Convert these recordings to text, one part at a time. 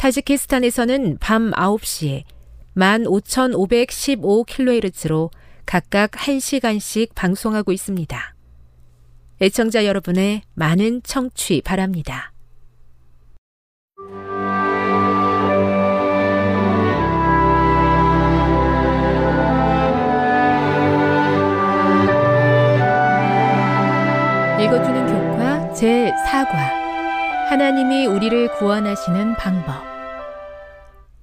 타지키스탄에서는 밤 9시에 15,515kHz로 각각 1시간씩 방송하고 있습니다. 애청자 여러분의 많은 청취 바랍니다. 읽어주는 교과 제4과 하나님이 우리를 구원하시는 방법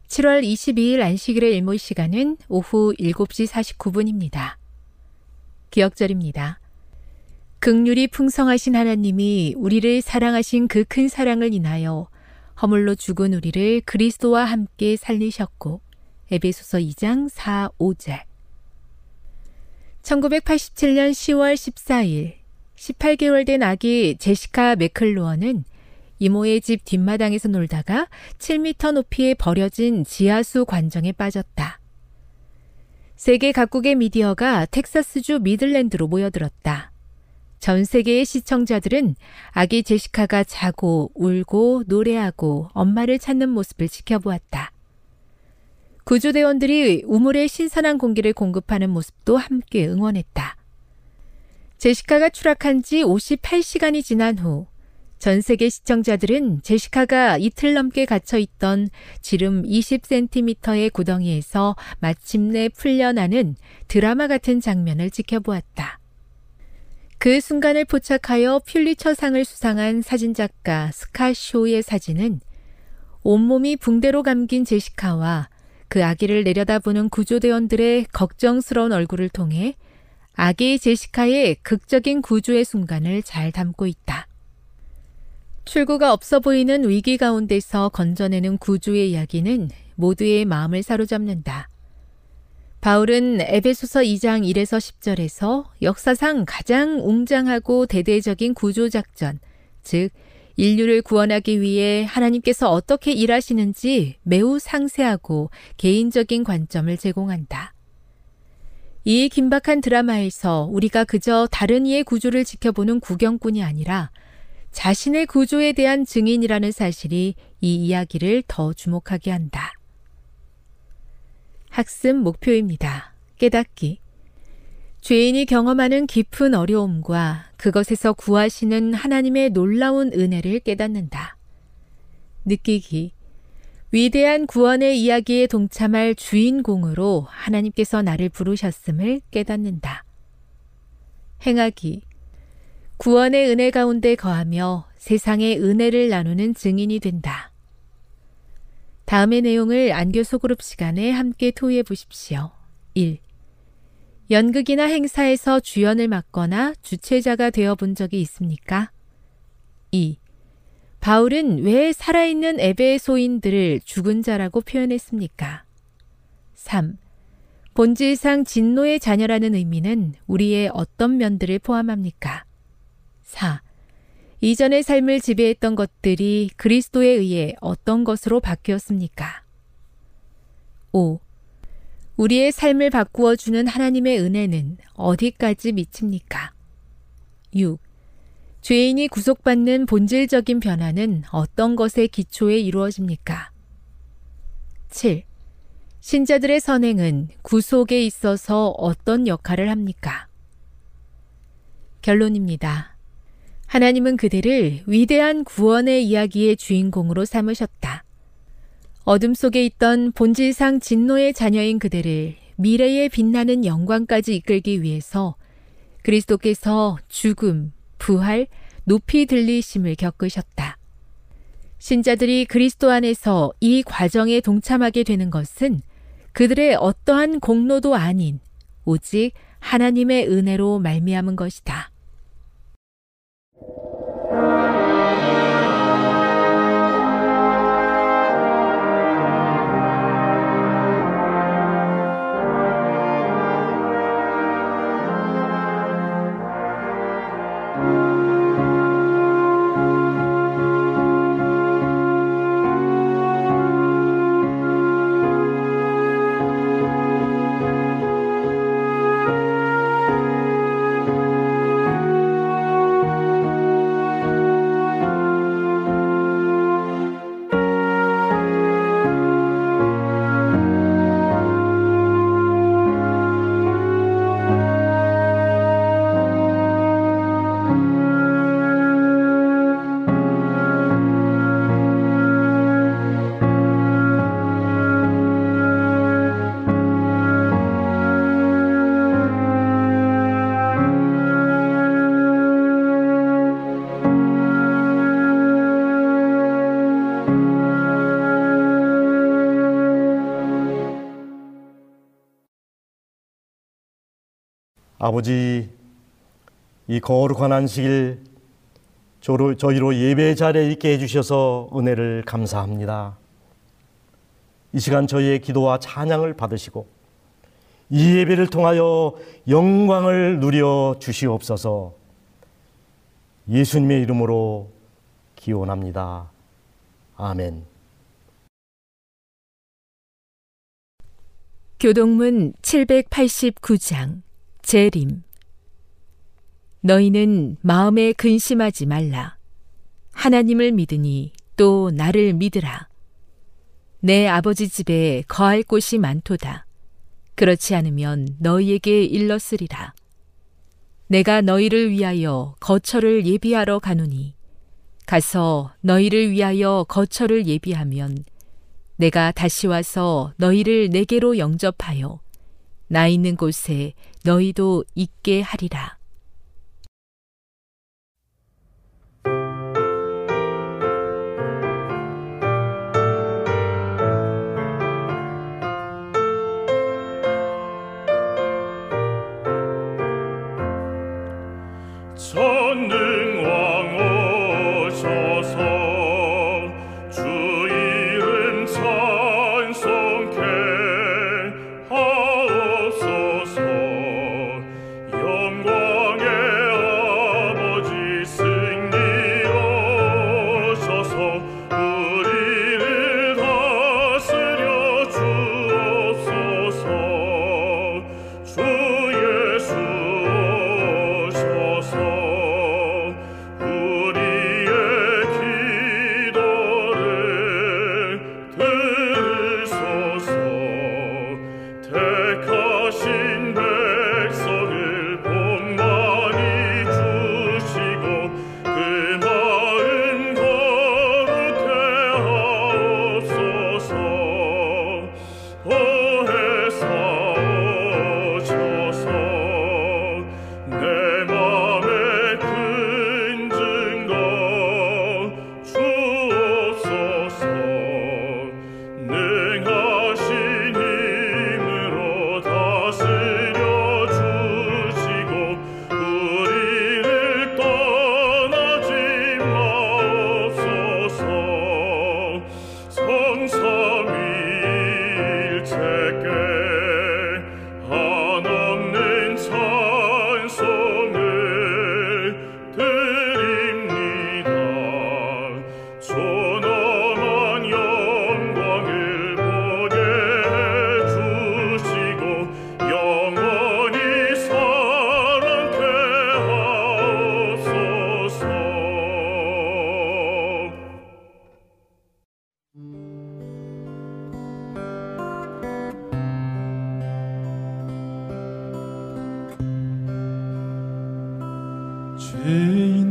7월 22일 안식일의 일몰 시간은 오후 7시 49분입니다. 기억절입니다. 극률이 풍성하신 하나님이 우리를 사랑하신 그 큰 사랑을 인하여 허물로 죽은 우리를 그리스도와 함께 살리셨고 에베소서 2장 4, 5절 1987년 10월 14일 18개월 된 아기 제시카 맥클로어는 이모의 집 뒷마당에서 놀다가 7미터 높이에 버려진 지하수 관정에 빠졌다. 세계 각국의 미디어가 텍사스주 미들랜드로 모여들었다. 전 세계의 시청자들은 아기 제시카가 자고 울고 노래하고 엄마를 찾는 모습을 지켜보았다. 구조대원들이 우물에 신선한 공기를 공급하는 모습도 함께 응원했다. 제시카가 추락한 지 58시간이 지난 후 전 세계 시청자들은 제시카가 이틀 넘게 갇혀 있던 지름 20cm의 구덩이에서 마침내 풀려나는 드라마 같은 장면을 지켜보았다. 그 순간을 포착하여 퓰리처상을 수상한 사진작가 스카 쇼의 사진은 온몸이 붕대로 감긴 제시카와 그 아기를 내려다보는 구조대원들의 걱정스러운 얼굴을 통해 아기 제시카의 극적인 구조의 순간을 잘 담고 있다. 출구가 없어 보이는 위기 가운데서 건져내는 구조의 이야기는 모두의 마음을 사로잡는다. 바울은 에베소서 2장 1에서 10절에서 역사상 가장 웅장하고 대대적인 구조작전, 즉, 인류를 구원하기 위해 하나님께서 어떻게 일하시는지 매우 상세하고 개인적인 관점을 제공한다. 이 긴박한 드라마에서 우리가 그저 다른 이의 구조를 지켜보는 구경꾼이 아니라 자신의 구조에 대한 증인이라는 사실이 이 이야기를 더 주목하게 한다. 학습 목표입니다. 깨닫기. 죄인이 경험하는 깊은 어려움과 그것에서 구하시는 하나님의 놀라운 은혜를 깨닫는다. 느끼기. 위대한 구원의 이야기에 동참할 주인공으로 하나님께서 나를 부르셨음을 깨닫는다. 행하기. 구원의 은혜 가운데 거하며 세상의 은혜를 나누는 증인이 된다. 다음의 내용을 안교 소그룹 시간에 함께 토의해 보십시오. 1. 연극이나 행사에서 주연을 맡거나 주최자가 되어 본 적이 있습니까? 2. 바울은 왜 살아있는 에베소인들을 죽은 자라고 표현했습니까? 3. 본질상 진노의 자녀라는 의미는 우리의 어떤 면들을 포함합니까? 4. 이전의 삶을 지배했던 것들이 그리스도에 의해 어떤 것으로 바뀌었습니까? 5. 우리의 삶을 바꾸어 주는 하나님의 은혜는 어디까지 미칩니까? 6. 죄인이 구속받는 본질적인 변화는 어떤 것의 기초에 이루어집니까? 7. 신자들의 선행은 구속에 있어서 어떤 역할을 합니까? 결론입니다. 하나님은 그들을 위대한 구원의 이야기의 주인공으로 삼으셨다. 어둠 속에 있던 본질상 진노의 자녀인 그들을 미래에 빛나는 영광까지 이끌기 위해서 그리스도께서 죽음, 부활, 높이 들리심을 겪으셨다. 신자들이 그리스도 안에서 이 과정에 동참하게 되는 것은 그들의 어떠한 공로도 아닌 오직 하나님의 은혜로 말미암은 것이다. 아버지, 이 거룩한 안식일 저희로 예배 자리에 있게 해주셔서 은혜를 감사합니다. 이 시간 저희의 기도와 찬양을 받으시고 이 예배를 통하여 영광을 누려 주시옵소서 예수님의 이름으로 기원합니다. 아멘. 교동문 789장 재림 너희는 마음에 근심하지 말라. 하나님을 믿으니 또 나를 믿으라. 내 아버지 집에 거할 곳이 많도다. 그렇지 않으면 너희에게 일렀으리라. 내가 너희를 위하여 거처를 예비하러 가노니 가서 너희를 위하여 거처를 예비하면 내가 다시 와서 너희를 내게로 영접하여 나 있는 곳에 너희도 있게 하리라. Rain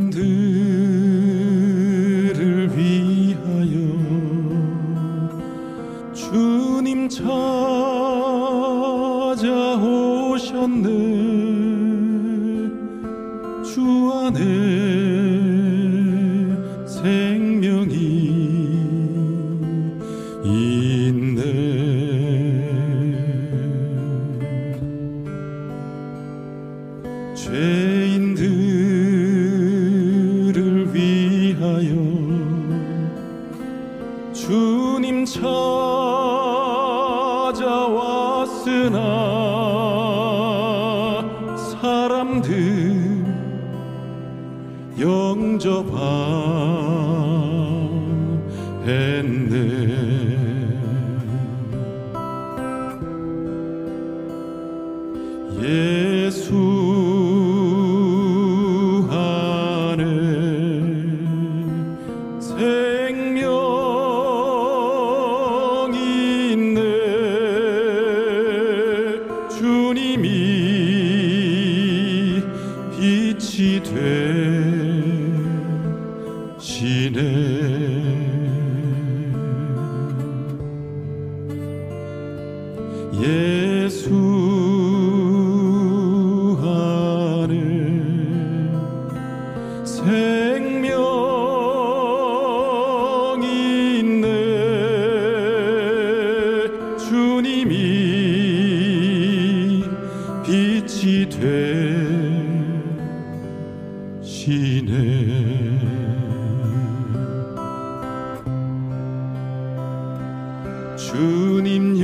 주님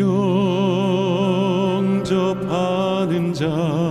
영접하는 자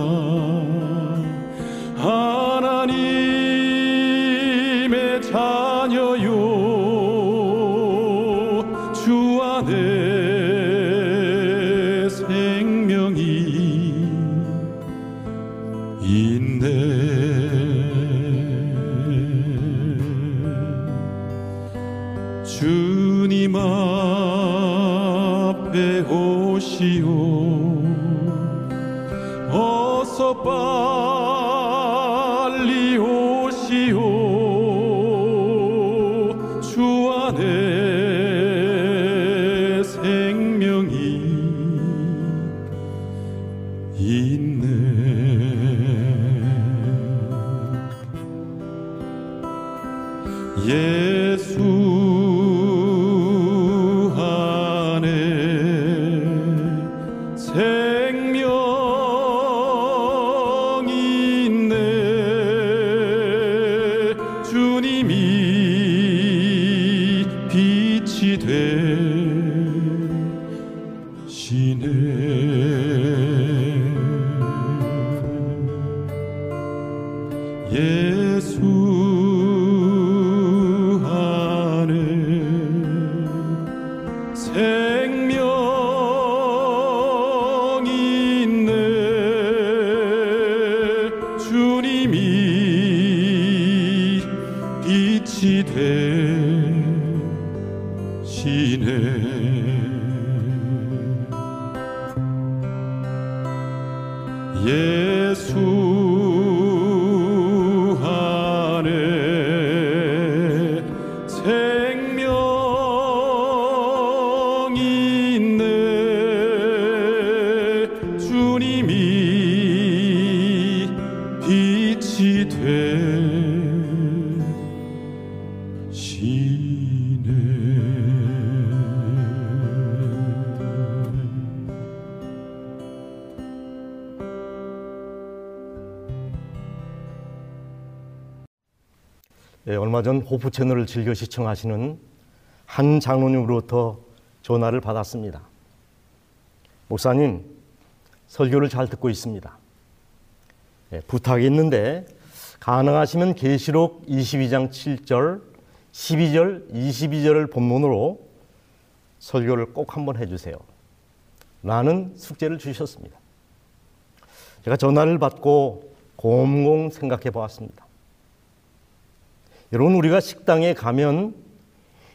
예수 호프 채널을 즐겨 시청하시는 한 장로님으로부터 전화를 받았습니다. 목사님, 설교를 잘 듣고 있습니다. 예, 부탁이 있는데 가능하시면 계시록 22장 7절, 12절, 22절을 본문으로 설교를 꼭 한번 해주세요. 라는 숙제를 주셨습니다. 제가 전화를 받고 곰곰 생각해 보았습니다. 여러분 우리가 식당에 가면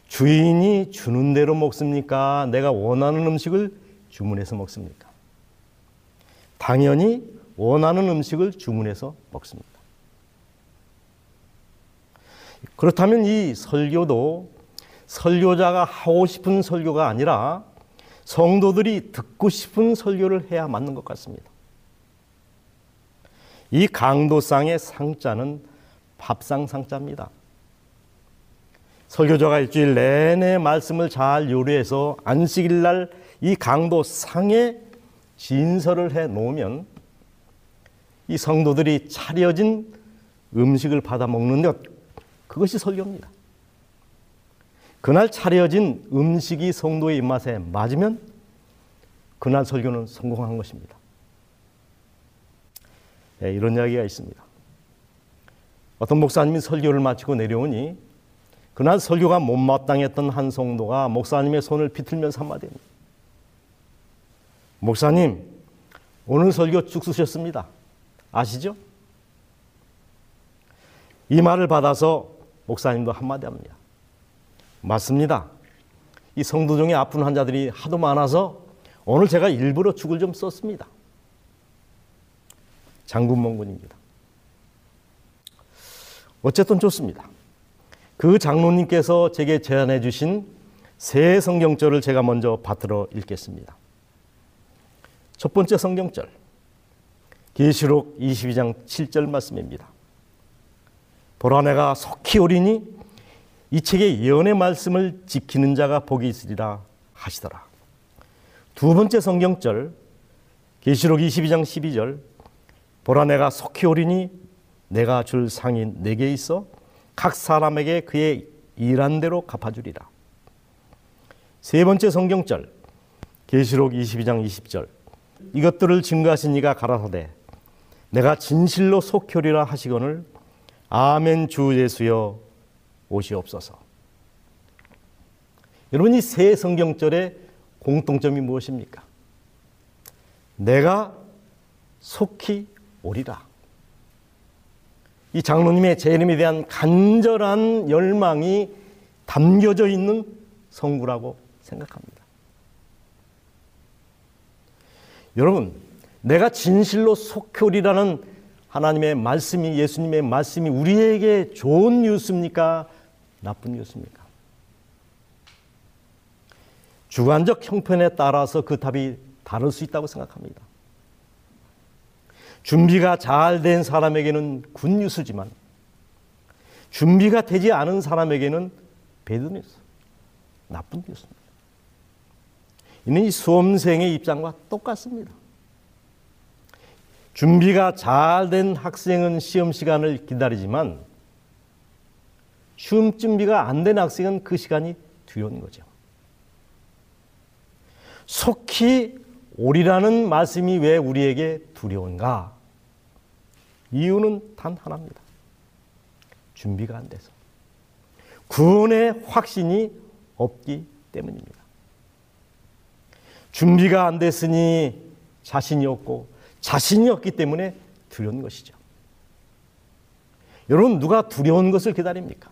주인이 주는 대로 먹습니까? 내가 원하는 음식을 주문해서 먹습니까? 당연히 원하는 음식을 주문해서 먹습니다. 그렇다면 이 설교도 설교자가 하고 싶은 설교가 아니라 성도들이 듣고 싶은 설교를 해야 맞는 것 같습니다. 이 강도상의 상자는 밥상 상자입니다. 설교자가 일주일 내내 말씀을 잘 요리해서 안식일 날 이 강도 상에 진설을 해 놓으면 이 성도들이 차려진 음식을 받아 먹는 것 그것이 설교입니다. 그날 차려진 음식이 성도의 입맛에 맞으면 그날 설교는 성공한 것입니다. 네, 이런 이야기가 있습니다. 어떤 목사님이 설교를 마치고 내려오니 그날 설교가 못마땅했던 한 성도가 목사님의 손을 비틀면서 한마디 합니다. 목사님, 오늘 설교 쭉 쓰셨습니다. 아시죠? 이 말을 받아서 목사님도 한마디 합니다. 맞습니다. 이 성도 중에 아픈 환자들이 하도 많아서 오늘 제가 일부러 죽을 좀 썼습니다. 장군mon군입니다. 어쨌든 좋습니다. 그 장로님께서 제게 제안해 주신 새 성경절을 제가 먼저 받들어 읽겠습니다. 첫 번째 성경절 계시록 22장 7절 말씀입니다. 보라 내가 속히 오리니 이 책의 예언의 말씀을 지키는 자가 복이 있으리라 하시더라. 두 번째 성경절 계시록 22장 12절 보라 내가 속히 오리니 내가 줄 상이 내게 있어 각 사람에게 그의 일한 대로 갚아주리라. 세 번째 성경절 계시록 22장 20절 이것들을 증거하신 이가 가라사대 내가 진실로 속효리라 하시거늘 아멘 주 예수여 오시옵소서. 여러분 이 세 성경절의 공통점이 무엇입니까? 내가 속히 오리라. 이 장로님의 재림에 대한 간절한 열망이 담겨져 있는 성구라고 생각합니다. 여러분, 내가 진실로 속히 오리라는 하나님의 말씀이 예수님의 말씀이 우리에게 좋은 뉴스입니까? 나쁜 뉴스입니까? 주관적 형편에 따라서 그 답이 다를 수 있다고 생각합니다. 준비가 잘 된 사람에게는 good news지만 준비가 되지 않은 사람에게는 bad news, 나쁜 뉴스입니다. 이는 이 수험생의 입장과 똑같습니다. 준비가 잘 된 학생은 시험 시간을 기다리지만 시험 준비가 안 된 학생은 그 시간이 두려운 거죠. 속히 오리라는 말씀이 왜 우리에게 두려운가? 이유는 단 하나입니다. 준비가 안 돼서. 구원의 확신이 없기 때문입니다. 준비가 안 됐으니 자신이 없고 자신이 없기 때문에 두려운 것이죠. 여러분, 누가 두려운 것을 기다립니까?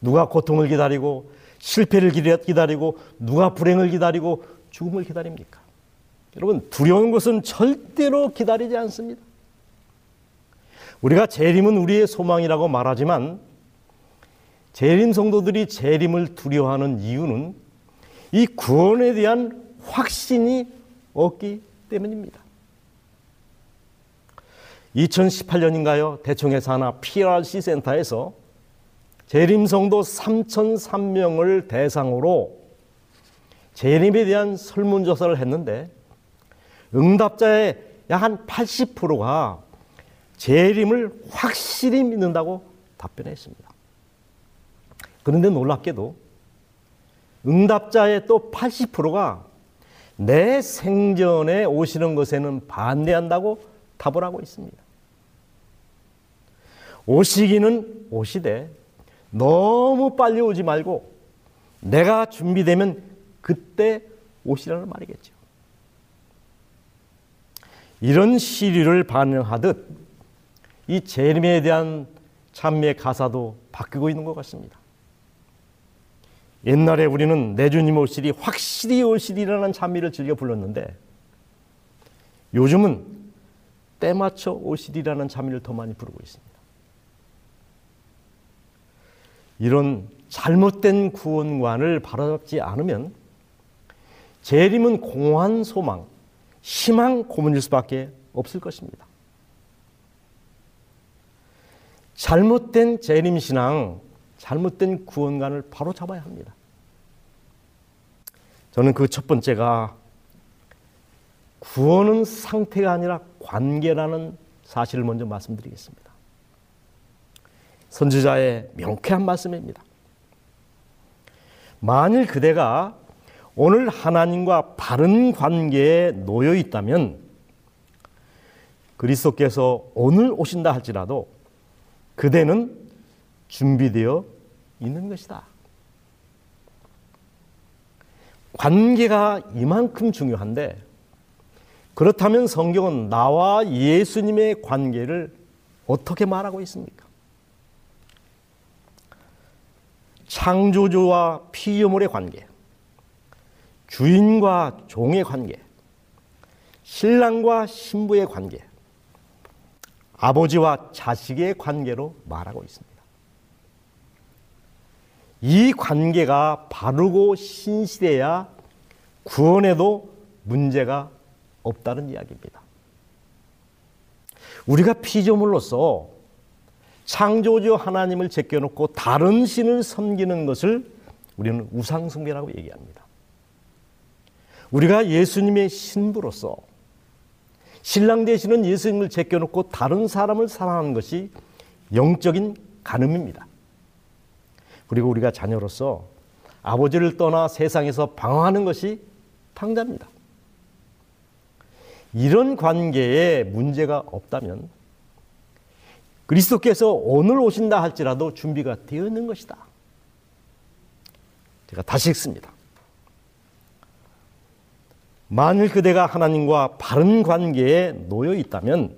누가 고통을 기다리고 실패를 기다리고 누가 불행을 기다리고 죽음을 기다립니까? 여러분, 두려운 것은 절대로 기다리지 않습니다. 우리가 재림은 우리의 소망이라고 말하지만 재림 성도들이 재림을 두려워하는 이유는 이 구원에 대한 확신이 없기 때문입니다. 2018년인가요? 대청에서 하나 PRC 센터에서 재림 성도 3,003명을 대상으로 재림에 대한 설문조사를 했는데 응답자의 약 한 80%가 재림을 확실히 믿는다고 답변했습니다. 그런데 놀랍게도 응답자의 또 80%가 내 생전에 오시는 것에는 반대한다고 답을 하고 있습니다. 오시기는 오시되 너무 빨리 오지 말고 내가 준비되면 그때 오시라는 말이겠죠. 이런 시류를 반영하듯 이 재림에 대한 찬미의 가사도 바뀌고 있는 것 같습니다. 옛날에 우리는 내 주님 오시리 확실히 오시리라는 찬미를 즐겨 불렀는데 요즘은 때맞춰 오시리라는 찬미를 더 많이 부르고 있습니다. 이런 잘못된 구원관을 바로잡지 않으면 재림은 공허한 소망, 희망 고문일 수밖에 없을 것입니다. 잘못된 재림 신앙, 잘못된 구원관을 바로 잡아야 합니다. 저는 그 첫 번째가 구원은 상태가 아니라 관계라는 사실을 먼저 말씀드리겠습니다. 선지자의 명쾌한 말씀입니다. 만일 그대가 오늘 하나님과 바른 관계에 놓여 있다면 그리스도께서 오늘 오신다 할지라도 그대는 준비되어 있는 것이다. 관계가 이만큼 중요한데 그렇다면 성경은 나와 예수님의 관계를 어떻게 말하고 있습니까? 창조주와 피조물의 관계, 주인과 종의 관계, 신랑과 신부의 관계, 아버지와 자식의 관계로 말하고 있습니다. 이 관계가 바르고 신실해야 구원에도 문제가 없다는 이야기입니다. 우리가 피조물로서 창조주 하나님을 제껴놓고 다른 신을 섬기는 것을 우리는 우상숭배라고 얘기합니다. 우리가 예수님의 신부로서 신랑 되시는 예수님을 제껴놓고 다른 사람을 사랑하는 것이 영적인 간음입니다. 그리고 우리가 자녀로서 아버지를 떠나 세상에서 방황하는 것이 탕자입니다. 이런 관계에 문제가 없다면 그리스도께서 오늘 오신다 할지라도 준비가 되어 있는 것이다. 제가 다시 읽습니다. 만일 그대가 하나님과 바른 관계에 놓여 있다면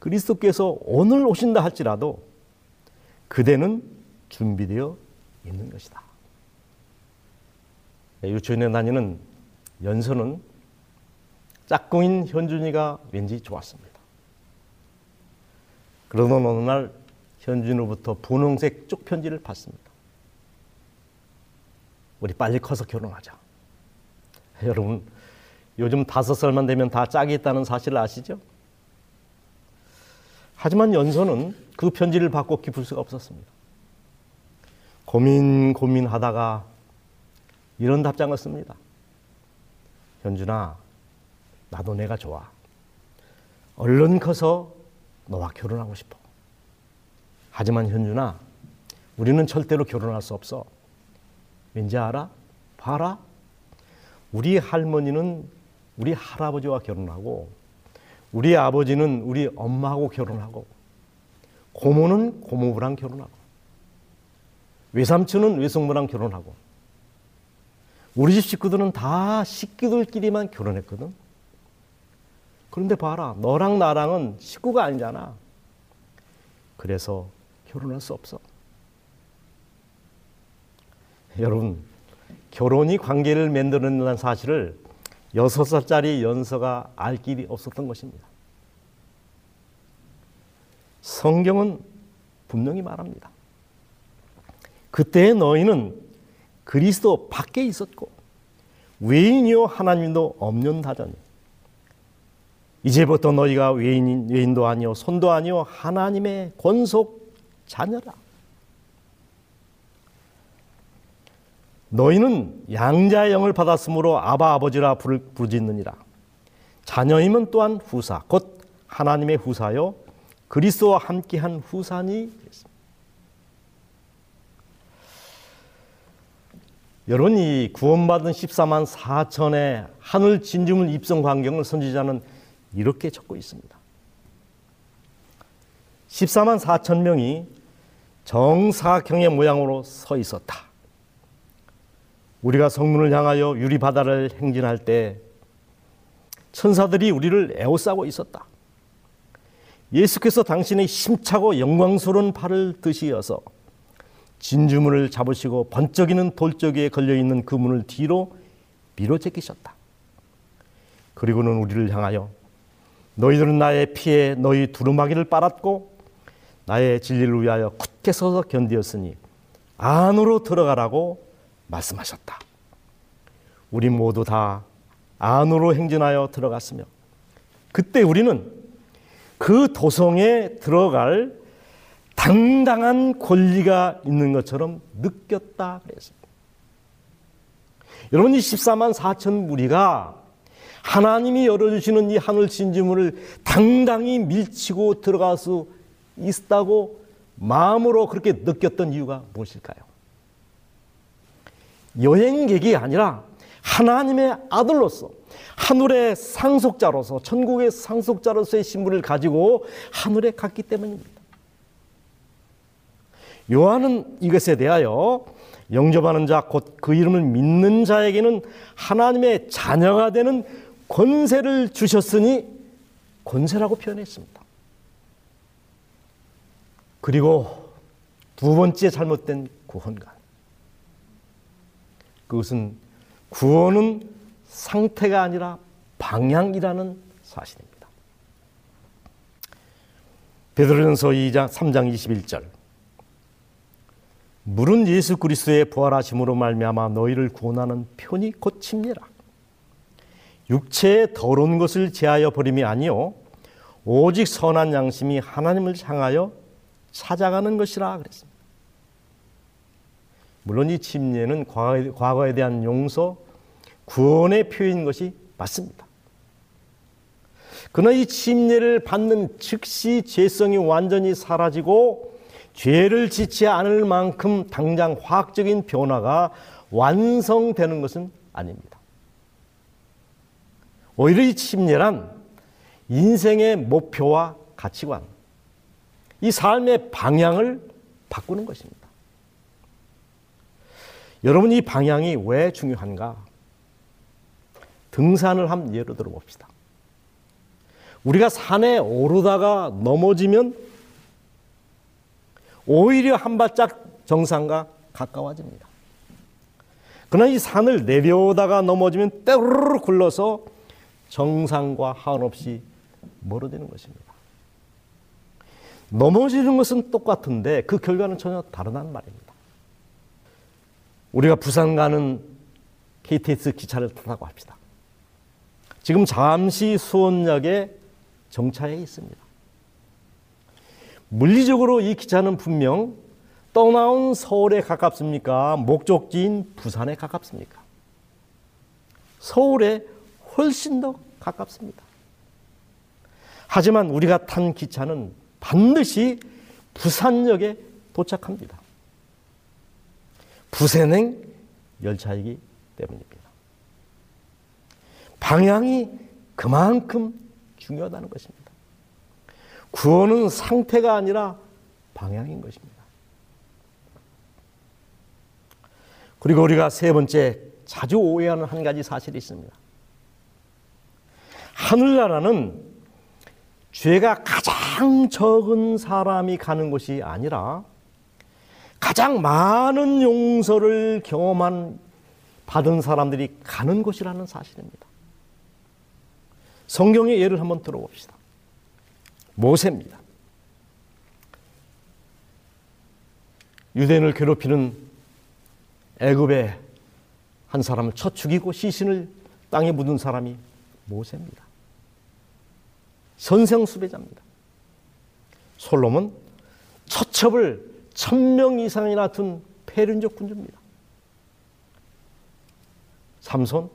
그리스도께서 오늘 오신다 할지라도 그대는 준비되어 있는 것이다. 네, 유치원에 다니는 연서는 짝꿍인 현준이가 왠지 좋았습니다. 그러던 어느 날 현준으로부터 분홍색 쪽편지를 받습니다. 우리 빨리 커서 결혼하자. 여러분, 요즘 다섯 살만 되면 다 짝이 있다는 사실을 아시죠? 하지만 연서는 그 편지를 받고 기쁠 수가 없었습니다. 고민, 고민하다가 이런 답장을 씁니다. 현준아, 나도 내가 좋아. 얼른 커서 너와 결혼하고 싶어. 하지만 현준아, 우리는 절대로 결혼할 수 없어. 왠지 알아? 봐라. 우리 할머니는 우리 할아버지와 결혼하고, 우리 아버지는 우리 엄마하고 결혼하고, 고모는 고모부랑 결혼하고, 외삼촌은 외숙모랑 결혼하고, 우리 집 식구들은 다 식구들끼리만 결혼했거든. 그런데 봐라, 너랑 나랑은 식구가 아니잖아. 그래서 결혼할 수 없어. 여러분, 결혼이 관계를 만들어낸다는 사실을 여섯 살짜리 연서가 알 길이 없었던 것입니다. 성경은 분명히 말합니다. 그때 너희는 그리스도 밖에 있었고 외인이요 하나님도 없는 다더니 이제부터 너희가 외인, 외인도 아니요 손도 아니요 하나님의 권속 자녀라. 너희는 양자의 영을 받았으므로 아바 아버지라 부르짖느니라. 자녀임은 또한 후사 곧 하나님의 후사요 그리스도와 함께한 후사니. 여러분 이 구원받은 14만 4천의 하늘 진주문 입성 광경을 선지자는 이렇게 적고 있습니다. 14만 4천 명이 정사경의 모양으로 서 있었다. 우리가 성문을 향하여 유리 바다를 행진할 때 천사들이 우리를 에워싸고 있었다. 예수께서 당신의 힘차고 영광스러운 팔을 드시어서 진주문을 잡으시고 번쩍이는 돌적이에 걸려 있는 그 문을 뒤로 밀어 제끼셨다. 그리고는 우리를 향하여 너희들은 나의 피에 너희 두루마기를 빨았고 나의 진리를 위하여 굳게 서서 견디었으니 안으로 들어가라고 말씀하셨다. 우리 모두 다 안으로 행진하여 들어갔으며 그때 우리는 그 도성에 들어갈 당당한 권리가 있는 것처럼 느꼈다 그랬습니다. 여러분 이 14만 4천 무리가 하나님이 열어주시는 이 하늘 진지문을 당당히 밀치고 들어갈 수 있다고 마음으로 그렇게 느꼈던 이유가 무엇일까요? 여행객이 아니라 하나님의 아들로서 하늘의 상속자로서 천국의 상속자로서의 신분을 가지고 하늘에 갔기 때문입니다. 요한은 이것에 대하여 영접하는 자, 곧 그 이름을 믿는 자에게는 하나님의 자녀가 되는 권세를 주셨으니 권세라고 표현했습니다. 그리고 두 번째 잘못된 구원관. 그것은 구원은 상태가 아니라 방향이라는 사실입니다. 베드로전서 2장 3장 21절 물은 예수 그리스도의 부활하심으로 말미암아 너희를 구원하는 편이 고침니라. 육체의 더러운 것을 제하여 버림이 아니요 오직 선한 양심이 하나님을 향하여 찾아가는 것이라 그랬습니다. 물론 이 침례는 과거에, 대한 용서, 구원의 표현인 것이 맞습니다. 그러나 이 침례를 받는 즉시 죄성이 완전히 사라지고 죄를 짓지 않을 만큼 당장 화학적인 변화가 완성되는 것은 아닙니다. 오히려 이 침례란 인생의 목표와 가치관, 이 삶의 방향을 바꾸는 것입니다. 여러분 이 방향이 왜 중요한가? 등산을 한 예로 들어봅시다. 우리가 산에 오르다가 넘어지면 오히려 한 발짝 정상과 가까워집니다. 그러나 이 산을 내려오다가 넘어지면 때르르 굴러서 정상과 한없이 멀어지는 것입니다. 넘어지는 것은 똑같은데 그 결과는 전혀 다르다는 말입니다. 우리가 부산 가는 KTX 기차를 타고 합시다. 지금 잠시 수원역에 정차해 있습니다. 물리적으로 이 기차는 분명 떠나온 서울에 가깝습니까? 목적지인 부산에 가깝습니까? 서울에 훨씬 더 가깝습니다. 하지만 우리가 탄 기차는 반드시 부산역에 도착합니다. 부산행 열차이기 때문입니다. 방향이 그만큼 중요하다는 것입니다. 구원은 상태가 아니라 방향인 것입니다. 그리고 우리가 세 번째 자주 오해하는 한 가지 사실이 있습니다. 하늘나라는 죄가 가장 적은 사람이 가는 곳이 아니라 가장 많은 용서를 경험한 받은 사람들이 가는 곳이라는 사실입니다. 성경의 예를 한번 들어봅시다. 모세입니다. 유대인을 괴롭히는 애굽의 한 사람을 쳐 죽이고 시신을 땅에 묻은 사람이 모세입니다. 선생 수배자입니다. 솔로몬 처첩을 천명 이상이나 둔 폐륜적 군주입니다. 삼손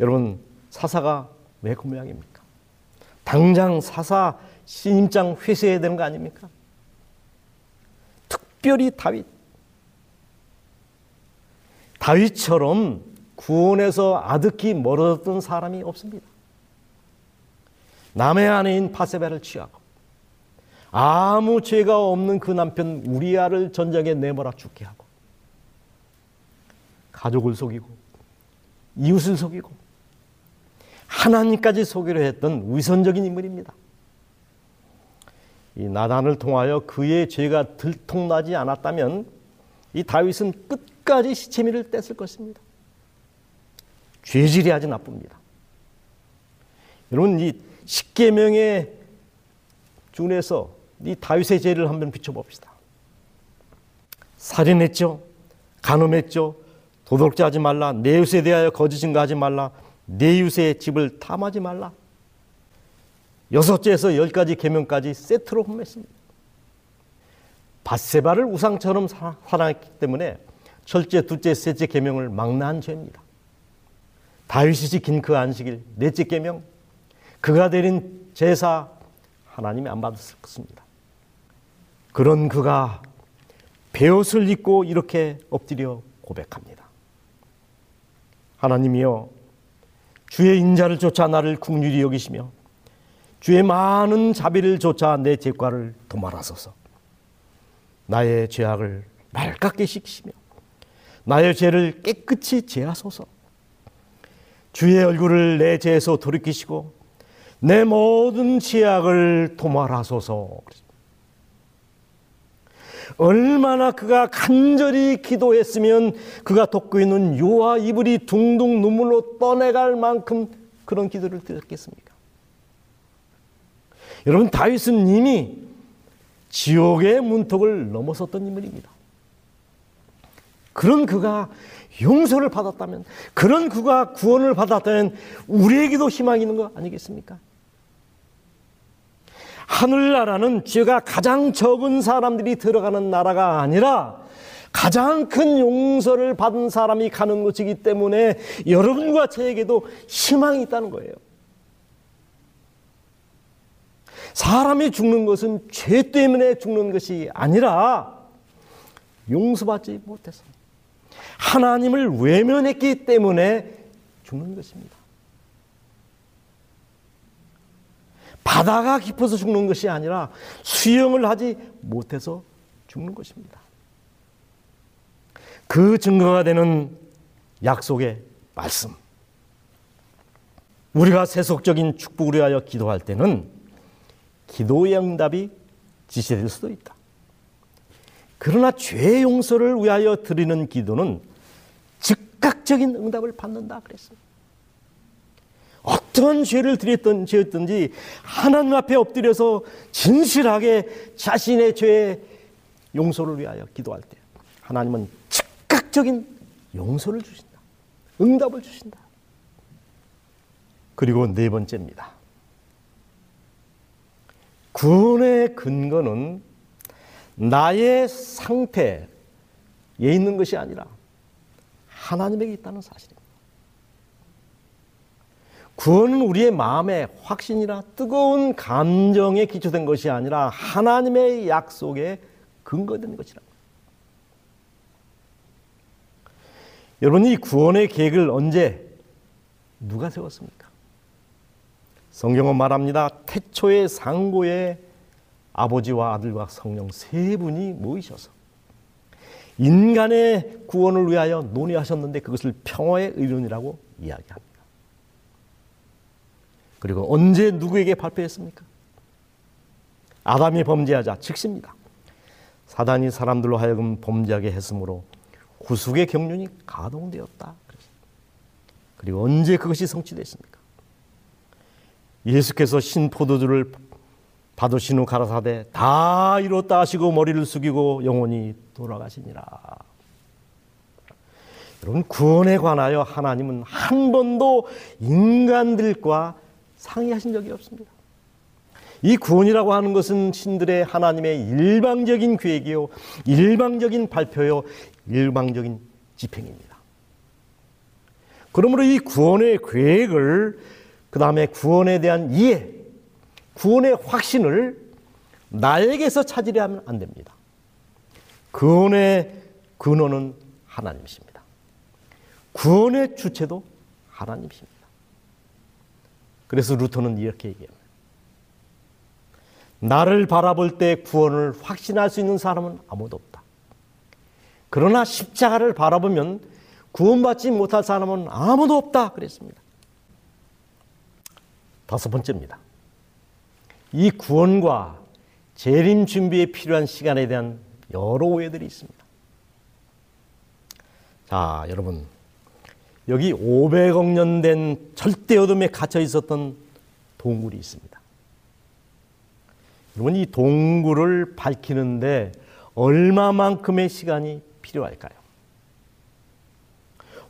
여러분 사사가 왜 그 모양입니까? 당장 사사 신임장 회수해야 되는 거 아닙니까? 특별히 다윗 다윗처럼 구원에서 아득히 멀어졌던 사람이 없습니다. 남의 아내인 바세바를 취하고 아무 죄가 없는 그 남편 우리아를 전쟁에 내몰아 죽게 하고 가족을 속이고 이웃을 속이고 하나님까지 속이려 했던 위선적인 인물입니다. 이 나단을 통하여 그의 죄가 들통나지 않았다면 이 다윗은 끝까지 시체미를 뗐을 것입니다. 죄질이 아주 나쁩니다. 여러분 이 십계명에 준해서 이 다윗의 죄를 한번 비춰봅시다. 살인했죠. 간음했죠. 도덕자하지 말라. 내 이웃에 대하여 거짓 증거하지 말라. 내 이웃의 집을 탐하지 말라. 여섯째에서 열 가지 계명까지 세트로 홈했습니다. 바세바를 우상처럼 사랑했기 때문에 첫째, 둘째, 셋째 계명을 망라한 죄입니다. 다윗이 지킨 그 안식일 넷째 계명 그가 드린 제사 하나님이 안 받았을 것입니다. 그런 그가 배옷을 입고 이렇게 엎드려 고백합니다. 하나님이여 주의 인자를 쫓아 나를 국률이 여기시며 주의 많은 자비를 쫓아 내 죄과를 도말하소서. 나의 죄악을 맑게 씻기시며 나의 죄를 깨끗이 제하소서. 주의 얼굴을 내 죄에서 돌이키시고 내 모든 죄악을 도말하소서. 얼마나 그가 간절히 기도했으면 그가 덮고 있는 요와 이불이 둥둥 눈물로 떠내갈 만큼 그런 기도를 드렸겠습니까? 여러분 다윗은 이미 지옥의 문턱을 넘어섰던 인물입니다. 그런 그가 용서를 받았다면, 그런 그가 구원을 받았다면 우리에게도 희망이 있는 거 아니겠습니까? 하늘나라는 죄가 가장 적은 사람들이 들어가는 나라가 아니라 가장 큰 용서를 받은 사람이 가는 곳이기 때문에 여러분과 저에게도 희망이 있다는 거예요. 사람이 죽는 것은 죄 때문에 죽는 것이 아니라 용서받지 못해서 하나님을 외면했기 때문에 죽는 것입니다. 바다가 깊어서 죽는 것이 아니라 수영을 하지 못해서 죽는 것입니다. 그 증거가 되는 약속의 말씀. 우리가 세속적인 축복을 위하여 기도할 때는 기도의 응답이 지시될 수도 있다. 그러나 죄 용서를 위하여 드리는 기도는 즉각적인 응답을 받는다 그랬습니다. 어떤 죄를 드렸던 죄였든지 하나님 앞에 엎드려서 진실하게 자신의 죄의 용서를 위하여 기도할 때 하나님은 즉각적인 용서를 주신다. 응답을 주신다. 그리고 네 번째입니다. 구원의 근거는 나의 상태에 있는 것이 아니라 하나님에게 있다는 사실입니다. 구원은 우리의 마음의 확신이나 뜨거운 감정에 기초된 것이 아니라 하나님의 약속에 근거된 것이라. 여러분, 이 구원의 계획을 언제 누가 세웠습니까? 성경은 말합니다. 태초의 상고에 아버지와 아들과 성령 세 분이 모이셔서 인간의 구원을 위하여 논의하셨는데 그것을 평화의 의론이라고 이야기합니다. 그리고 언제 누구에게 발표했습니까? 아담이 범죄하자 즉시입니다. 사단이 사람들로 하여금 범죄하게 했으므로 구속의 경륜이 가동되었다. 그리고 언제 그것이 성취됐습니까? 예수께서 신포도주를 받으신 후 가라사대 다 이뤘다 하시고 머리를 숙이고 영원히 돌아가시니라. 여러분 구원에 관하여 하나님은 한 번도 인간들과 상의하신 적이 없습니다. 이 구원이라고 하는 것은 신들의 하나님의 일방적인 계획이요, 일방적인 발표요, 일방적인 집행입니다. 그러므로 이 구원의 계획을 그 다음에 구원에 대한 이해, 구원의 확신을 나에게서 찾으려 하면 안 됩니다. 구원의 근원은 하나님이십니다. 구원의 주체도 하나님이십니다. 그래서 루터는 이렇게 얘기합니다. 나를 바라볼 때 구원을 확신할 수 있는 사람은 아무도 없다. 그러나 십자가를 바라보면 구원받지 못할 사람은 아무도 없다. 그랬습니다. 다섯 번째입니다. 이 구원과 재림 준비에 필요한 시간에 대한 여러 오해들이 있습니다. 자, 여러분. 여기 500억 년 된 절대 어둠에 갇혀 있었던 동굴이 있습니다. 여러분, 이 동굴을 밝히는데 얼마만큼의 시간이 필요할까요?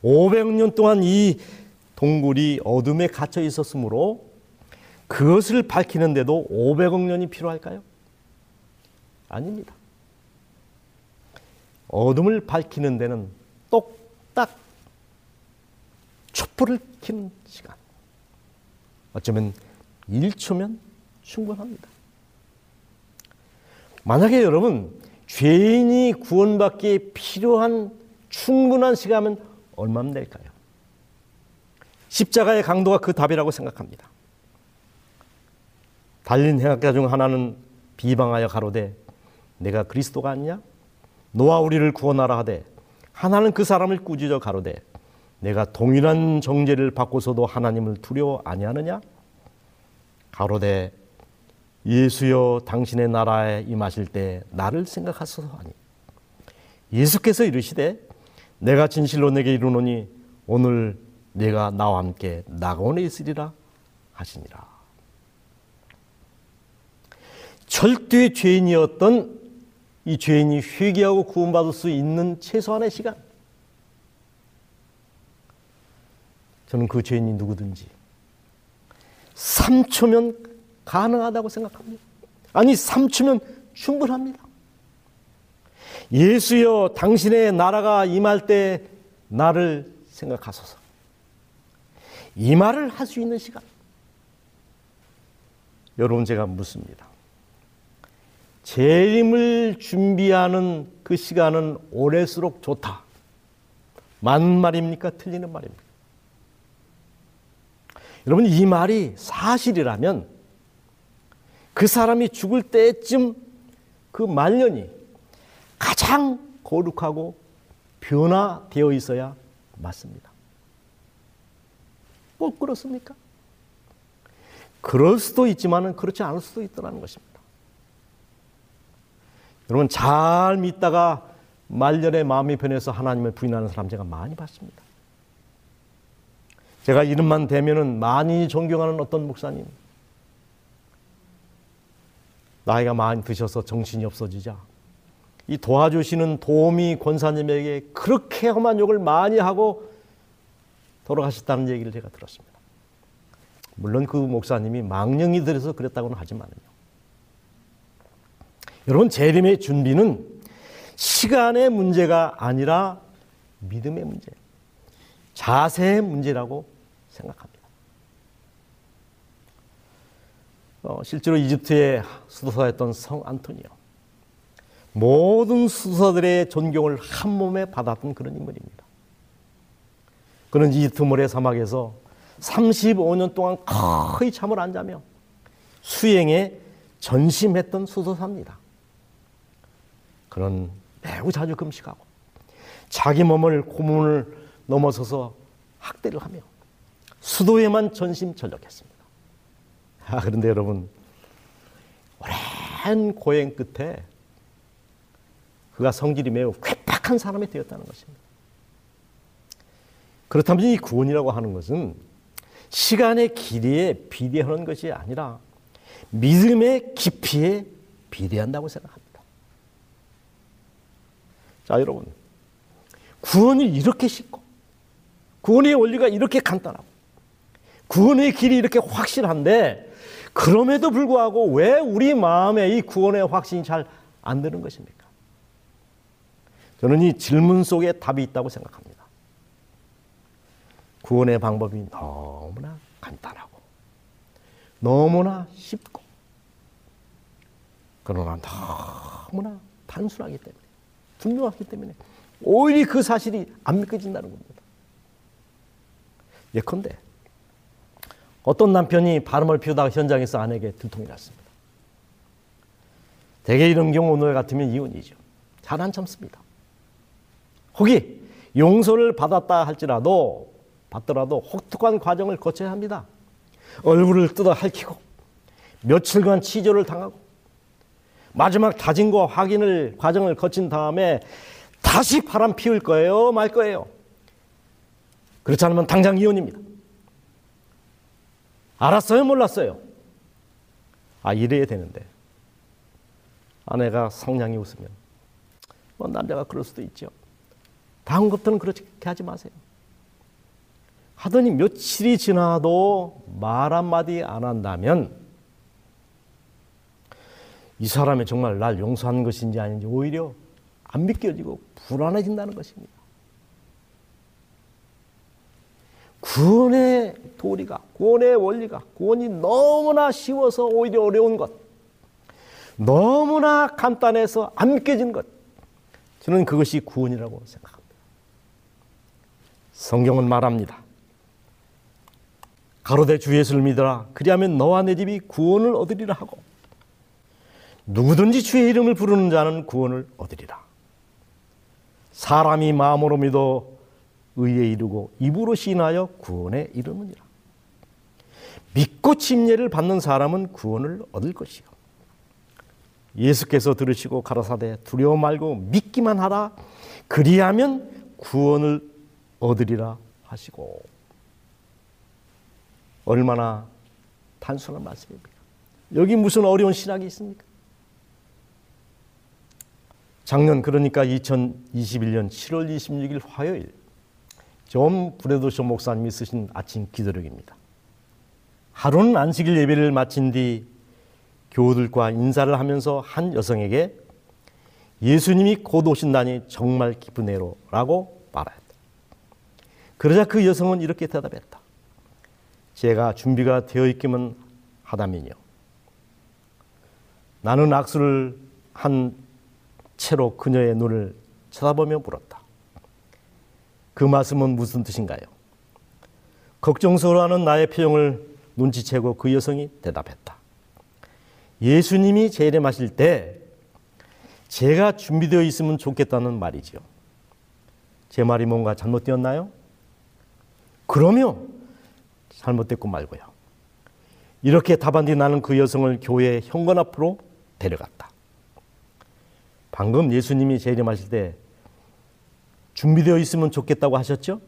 500년 동안 이 동굴이 어둠에 갇혀 있었으므로 그것을 밝히는데도 500억 년이 필요할까요? 아닙니다. 어둠을 밝히는 데는 촛 불을 켜는 시간. 어쩌면 1초면 충분합니다. 만약에 여러분 죄인이 구원받기에 필요한 충분한 시간은 얼마나 될까요? 십자가의 강도가 그 답이라고 생각합니다. 달린 행악자 중 하나는 비방하여 가로되 내가 그리스도가 아니냐? 너와 우리를 구원하라 하되 하나는 그 사람을 꾸짖어 가로되 내가 동일한 정죄를 받고서도 하나님을 두려워 아니하느냐? 가로되 예수여 당신의 나라에 임하실 때 나를 생각하소서 하니 예수께서 이르시되 내가 진실로 내게 이르노니 오늘 내가 나와 함께 낙원에 있으리라 하시니라. 절대 죄인이었던 이 죄인이 회개하고 구원받을 수 있는 최소한의 시간. 저는 그 죄인이 누구든지 3초면 가능하다고 생각합니다. 아니, 3초면 충분합니다. 예수여, 당신의 나라가 임할 때 나를 생각하소서. 이 말을 할 수 있는 시간. 여러분, 제가 묻습니다. 재림을 준비하는 그 시간은 오래수록 좋다. 맞는 말입니까? 틀리는 말입니까? 여러분, 이 말이 사실이라면 그 사람이 죽을 때쯤 그 말년이 가장 거룩하고 변화되어 있어야 맞습니다. 꼭 그렇습니까? 그럴 수도 있지만 그렇지 않을 수도 있다는 것입니다. 여러분 잘 믿다가 말년에 마음이 변해서 하나님을 부인하는 사람 제가 많이 봤습니다. 제가 이름만 대면은 많이 존경하는 어떤 목사님 나이가 많이 드셔서 정신이 없어지자 이 도와주시는 도우미 권사님에게 그렇게 험한 욕을 많이 하고 돌아가셨다는 얘기를 제가 들었습니다. 물론 그 목사님이 망령이 들어서 그랬다고는 하지만요. 여러분 재림의 준비는 시간의 문제가 아니라 믿음의 문제, 자세의 문제라고 생각합니다. 어, 실제로 이집트의 수도사였던 성 안토니오. 모든 수도사들의 존경을 한 몸에 받았던 그런 인물입니다. 그는 이집트 모래 사막에서 35년 동안 거의 잠을 안 자며 수행에 전심했던 수도사입니다. 그는 매우 자주 금식하고 자기 몸을 고문을 넘어서서 학대를 하며 수도에만 전심 전력했습니다. 아, 그런데 여러분, 오랜 고행 끝에 그가 성질이 매우 괴팍한 사람이 되었다는 것입니다. 그렇다면 이 구원이라고 하는 것은 시간의 길이에 비례하는 것이 아니라 믿음의 깊이에 비례한다고 생각합니다. 자, 여러분. 구원이 이렇게 쉽고, 구원의 원리가 이렇게 간단하고, 구원의 길이 이렇게 확실한데, 그럼에도 불구하고 왜 우리 마음에 이 구원의 확신이 잘 안 드는 것입니까? 저는 이 질문 속에 답이 있다고 생각합니다. 구원의 방법이 너무나 간단하고, 너무나 쉽고, 그러나 너무나 단순하기 때문에, 분명하기 때문에, 오히려 그 사실이 안 믿겨진다는 겁니다. 예컨대, 어떤 남편이 바람을 피우다가 현장에서 아내에게 들통이 났습니다. 대개 이런 경우 오늘 같으면 이혼이죠. 잘 안 참습니다. 혹이 용서를 받았다 할지라도 받더라도 혹독한 과정을 거쳐야 합니다. 얼굴을 뜯어 핥히고 며칠간 치조를 당하고 마지막 다짐과 확인을 과정을 거친 다음에 다시 바람 피울 거예요, 말 거예요. 그렇지 않으면 당장 이혼입니다. 알았어요? 몰랐어요? 아, 이래야 되는데. 아내가 성냥이 웃으면, 뭐, 남자가 그럴 수도 있죠. 다음 것들은 그렇게 하지 마세요. 하더니 며칠이 지나도 말 한마디 안 한다면, 이 사람이 정말 날 용서한 것인지 아닌지 오히려 안 믿겨지고 불안해진다는 것입니다. 구원의 도리가, 구원의 원리가, 구원이 너무나 쉬워서 오히려 어려운 것, 너무나 간단해서 안 믿겨진 것, 저는 그것이 구원이라고 생각합니다. 성경은 말합니다. 가로되 주 예수를 믿어라. 그리하면 너와 내 집이 구원을 얻으리라 하고 누구든지 주의 이름을 부르는 자는 구원을 얻으리라. 사람이 마음으로 믿어 의에 이르고 입으로 신하여 구원에 이르느니라. 믿고 침례를 받는 사람은 구원을 얻을 것이요. 예수께서 들으시고 가라사대 두려워 말고 믿기만 하라. 그리하면 구원을 얻으리라 하시고 얼마나 단순한 말씀입니까? 여기 무슨 어려운 신학이 있습니까? 작년 그러니까 2021년 7월 26일 화요일 존 브래드쇼 목사님이 쓰신 아침 기도력입니다. 하루는 안식일 예배를 마친 뒤 교우들과 인사를 하면서 한 여성에게 예수님이 곧 오신다니 정말 기쁘네요 라고 말했다. 그러자 그 여성은 이렇게 대답했다. 제가 준비가 되어 있기만 하다면요. 나는 악수를 한 채로 그녀의 눈을 쳐다보며 물었다. 그 말씀은 무슨 뜻인가요? 걱정스러워하는 나의 표정을 눈치채고 그 여성이 대답했다. 예수님이 재림하실 때 제가 준비되어 있으면 좋겠다는 말이지요. 제 말이 뭔가 잘못되었나요? 그러면 잘못됐고 말고요. 이렇게 답한 뒤 나는 그 여성을 교회 현관 앞으로 데려갔다. 방금 예수님이 재림하실 때 준비되어 있으면 좋겠다고 하셨죠?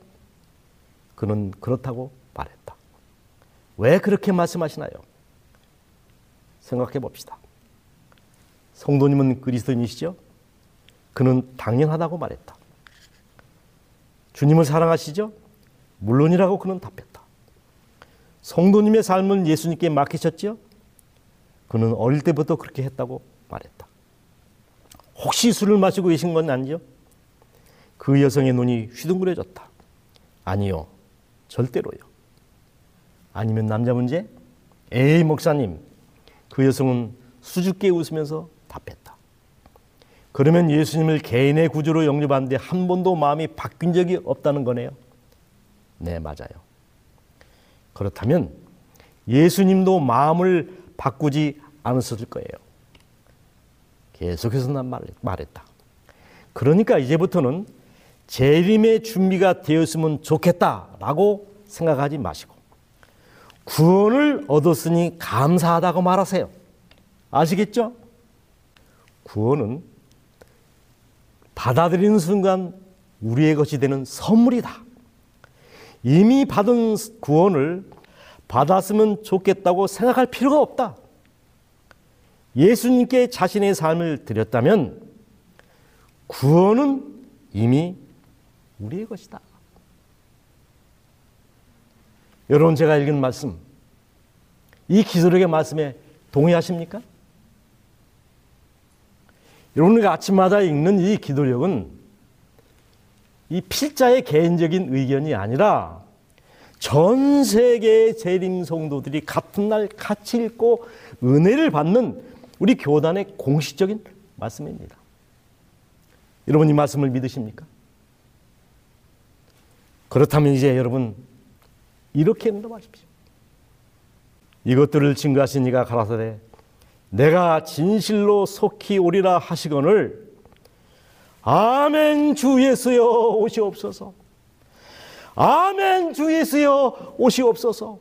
그는 그렇다고 말했다. 왜 그렇게 말씀하시나요? 생각해 봅시다. 성도님은 그리스도인이시죠? 그는 당연하다고 말했다. 주님을 사랑하시죠? 물론이라고 그는 답했다. 성도님의 삶은 예수님께 맡기셨죠? 그는 어릴 때부터 그렇게 했다고 말했다. 혹시 술을 마시고 계신 건 아니죠? 그 여성의 눈이 휘둥그레졌다. 아니요. 절대로요. 아니면 남자 문제? 에이, 목사님. 그 여성은 수줍게 웃으면서 답했다. 그러면 예수님을 개인의 구주로 영접하는데 한 번도 마음이 바뀐 적이 없다는 거네요. 네, 맞아요. 그렇다면 예수님도 마음을 바꾸지 않으셨을 거예요. 계속해서 난 말했다. 그러니까 이제부터는 재림의 준비가 되었으면 좋겠다라고 생각하지 마시고 구원을 얻었으니 감사하다고 말하세요. 아시겠죠? 구원은 받아들이는 순간 우리의 것이 되는 선물이다. 이미 받은 구원을 받았으면 좋겠다고 생각할 필요가 없다. 예수님께 자신의 삶을 드렸다면 구원은 이미 우리의 것이다. 여러분 제가 읽은 말씀, 이 기도력의 말씀에 동의하십니까? 여러분과 아침마다 읽는 이 기도력은 이 필자의 개인적인 의견이 아니라 전 세계의 재림 성도들이 같은 날 같이 읽고 은혜를 받는 우리 교단의 공식적인 말씀입니다. 여러분 이 말씀을 믿으십니까? 그렇다면 이제 여러분 이렇게 응답하십시오. 이것들을 증거하신 이가 가라사대 내가 진실로 속히 오리라 하시거늘 아멘 주 예수여 오시옵소서 아멘 주 예수여 오시옵소서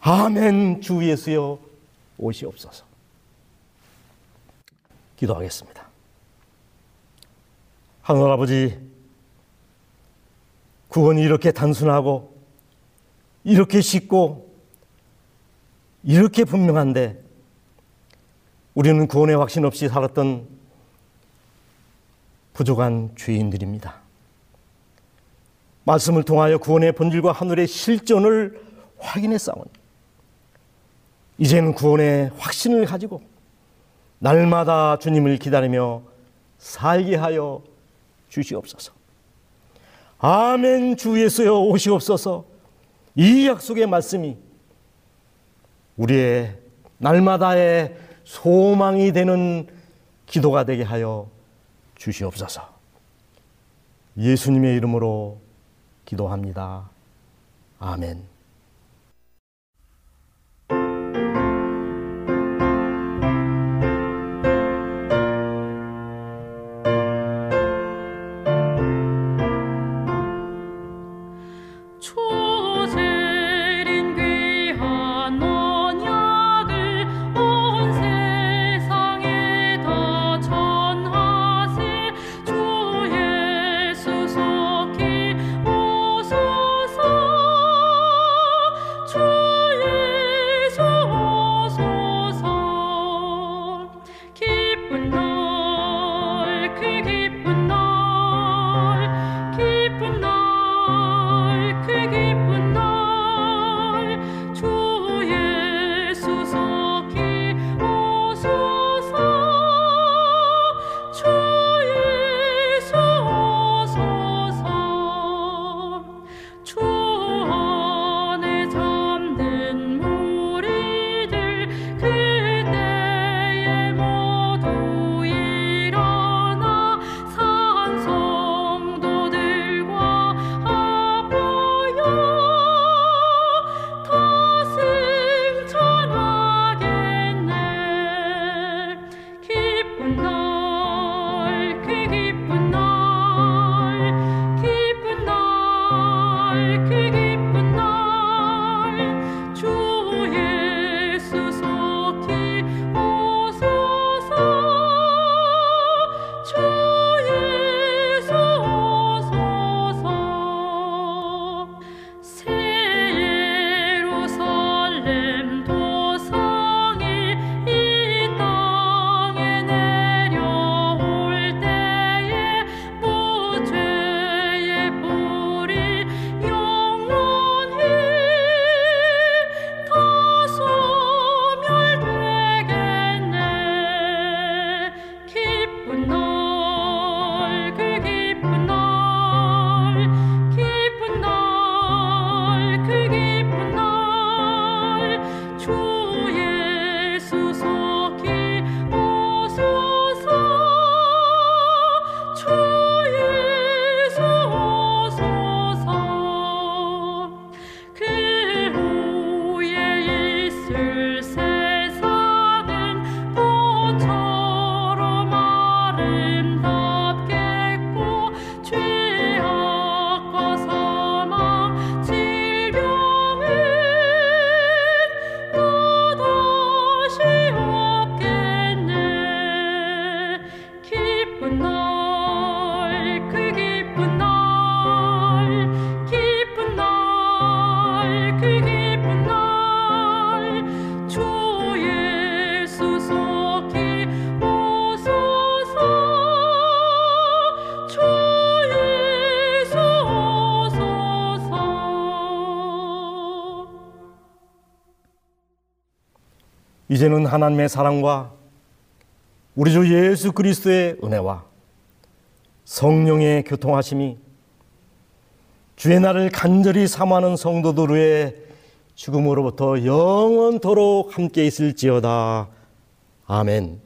아멘 주 예수여 오시옵소서 기도하겠습니다. 하늘 아버지 구원이 이렇게 단순하고 이렇게 쉽고 이렇게 분명한데 우리는 구원의 확신 없이 살았던 부족한 죄인들입니다. 말씀을 통하여 구원의 본질과 하늘의 실존을 확인했사오니 이제는 구원의 확신을 가지고 날마다 주님을 기다리며 살게 하여 주시옵소서. 아멘 주 예수여 오시옵소서. 이 약속의 말씀이 우리의 날마다의 소망이 되는 기도가 되게 하여 주시옵소서. 예수님의 이름으로 기도합니다. 아멘. 이제는 하나님의 사랑과 우리 주 예수 그리스도의 은혜와 성령의 교통하심이 주의 날을 간절히 사모하는 성도들의 죽음으로부터 영원토록 함께 있을지어다. 아멘.